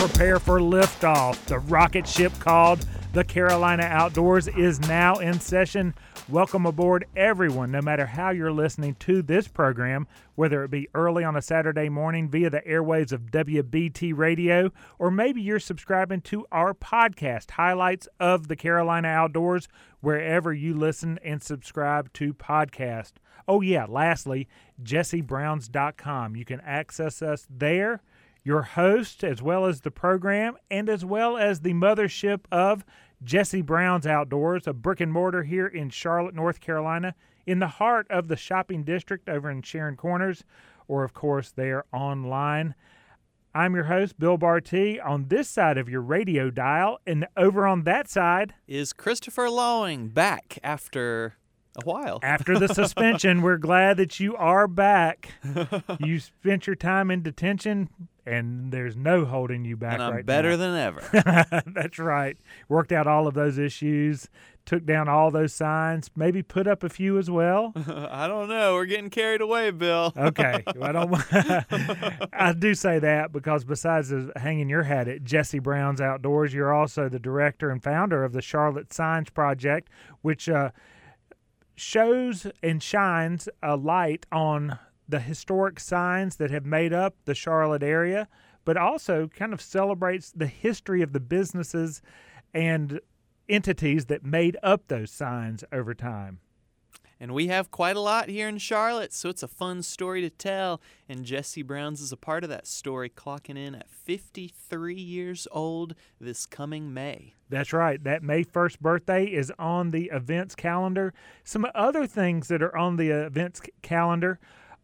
prepare for liftoff. The rocket ship called the Carolina Outdoors is now in session. Welcome aboard, everyone, no matter how you're listening to this program, whether it be early on a Saturday morning via the airwaves of WBT Radio, or maybe you're subscribing to our podcast, Highlights of the Carolina Outdoors, wherever you listen and subscribe to podcast. Oh, yeah, lastly, jessebrowns.com. You can access us there your host, as well as the program, and as well as the mothership of Jesse Brown's Outdoors, a brick and mortar here in Charlotte, North Carolina, in the heart of the shopping district over in Sharon Corners, or of course, there online. I'm your host, Bill Barty, on this side of your radio dial, and over on that side is Christopher Lowing back after a while. After the suspension, we're glad that you are back. you spent your time in detention, and there's no holding you back and I'm right better now. than ever. That's right. Worked out all of those issues, took down all those signs, maybe put up a few as well. I don't know. We're getting carried away, Bill. okay. I don't. I do say that because besides hanging your hat at Jesse Brown's Outdoors, you're also the director and founder of the Charlotte Signs Project, which. Uh, shows and shines a light on the historic signs that have made up the Charlotte area, but also kind of celebrates the history of the businesses and entities that made up those signs over time. And we have quite a lot here in Charlotte, so it's a fun story to tell. And Jesse Browns is a part of that story, clocking in at 53 years old this coming May. That's right. That May 1st birthday is on the events calendar. Some other things that are on the events calendar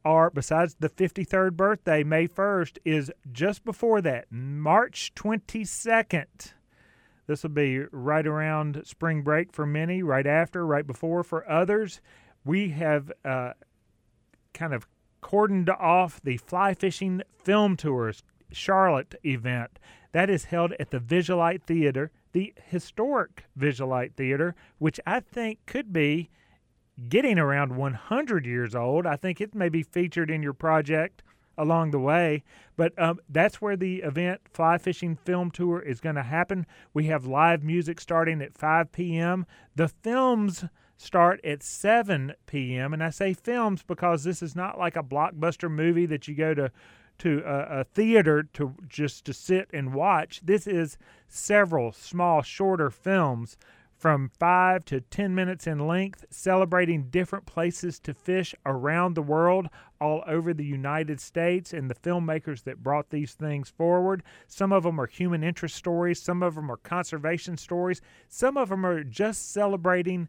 are, besides the 53rd birthday, May 1st, is just before that, March 22nd. This will be right around spring break for many, right after, right before for others we have uh, kind of cordoned off the fly fishing film tours Charlotte event. That is held at the Visualite Theater, the historic Visualite Theater, which I think could be getting around 100 years old. I think it may be featured in your project along the way. But um, that's where the event Fly Fishing Film Tour is going to happen. We have live music starting at 5 p.m. The films start at 7 p.m. And I say films because this is not like a blockbuster movie that you go to to a, a, theater to just to sit and watch. This is several small, shorter films from five to ten minutes in length, celebrating different places to fish around the world, all over the United States, and the filmmakers that brought these things forward. Some of them are human interest stories, some of them are conservation stories, some of them are just celebrating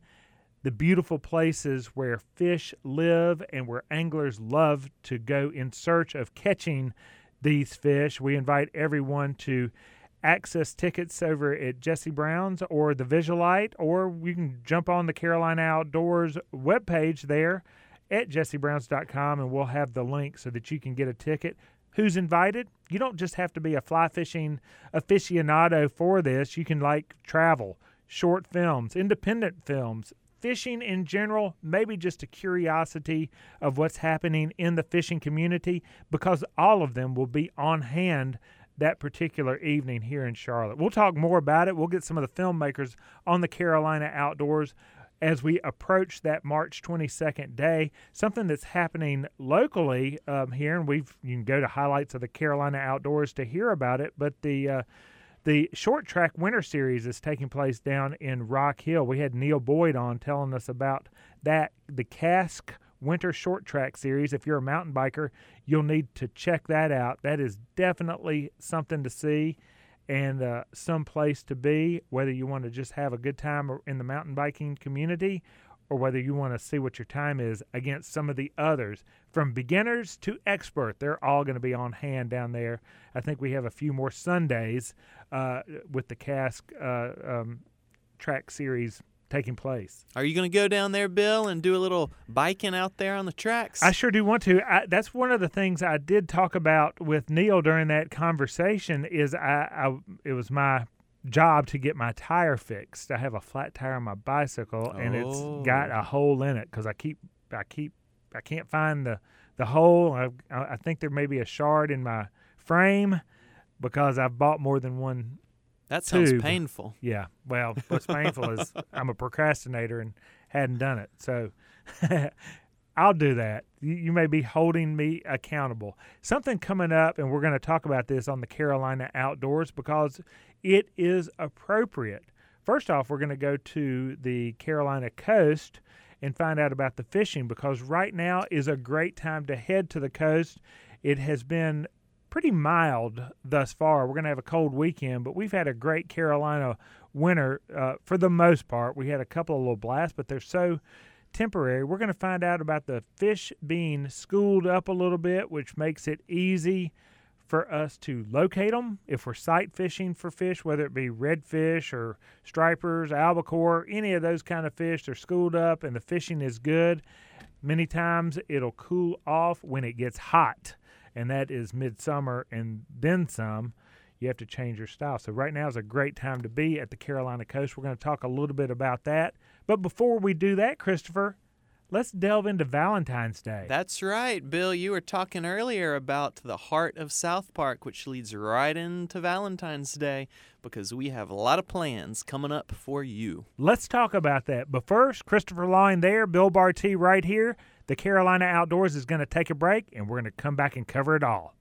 the beautiful places where fish live and where anglers love to go in search of catching these fish. We invite everyone to access tickets over at Jesse Brown's or the Visualite, or you can jump on the Carolina Outdoors webpage there at jessebrowns.com and we'll have the link so that you can get a ticket. Who's invited? You don't just have to be a fly fishing aficionado for this. You can like travel, short films, independent films, fishing in general, maybe just a curiosity of what's happening in the fishing community, because all of them will be on hand that particular evening here in Charlotte. We'll talk more about it. We'll get some of the filmmakers on the Carolina Outdoors as we approach that March 22nd day. Something that's happening locally um, here, and we've you can go to highlights of the Carolina Outdoors to hear about it. But the uh, the short track winter series is taking place down in Rock Hill. We had Neil Boyd on telling us about that. The Cask Winter Short Track Series. If you're a mountain biker, you'll need to check that out. That is definitely something to see and uh, some place to be, whether you want to just have a good time in the mountain biking community or whether you want to see what your time is against some of the others. From beginners to expert, they're all going to be on hand down there. I think we have a few more Sundays uh, with the cask uh, um, track series taking place. Are you going to go down there, Bill, and do a little biking out there on the tracks? I sure do want to. I, that's one of the things I did talk about with Neil during that conversation. Is I, I it was my job to get my tire fixed. I have a flat tire on my bicycle, and oh. it's got a oh. hole in it because I keep I keep I can't find the the hole. I, I think there may be a shard in my frame, because I've bought more than one. That sounds tube. painful. Yeah. Well, what's painful is I'm a procrastinator and hadn't done it. So I'll do that. You, you may be holding me accountable. Something coming up, and we're going to talk about this on the Carolina Outdoors because it is appropriate. First off, we're going to go to the Carolina coast and find out about the fishing because right now is a great time to head to the coast. It has been pretty mild thus far. We're going to have a cold weekend, but we've had a great Carolina winter uh, for the most part. We had a couple of little blasts, but they're so temporary. We're going to find out about the fish being schooled up a little bit, which makes it easy for us to locate them if we're sight fishing for fish, whether it be redfish or stripers, albacore, any of those kind of fish. They're schooled up and the fishing is good. Many times it'll cool off when it gets hot, and that is midsummer and then some. You have to change your style. So, right now is a great time to be at the Carolina coast. We're going to talk a little bit about that. But before we do that, Christopher, let's delve into Valentine's Day. That's right, Bill. You were talking earlier about the heart of South Park, which leads right into Valentine's Day because we have a lot of plans coming up for you. Let's talk about that. But first, Christopher Line there, Bill Barty right here. The Carolina Outdoors is going to take a break, and we're going to come back and cover it all.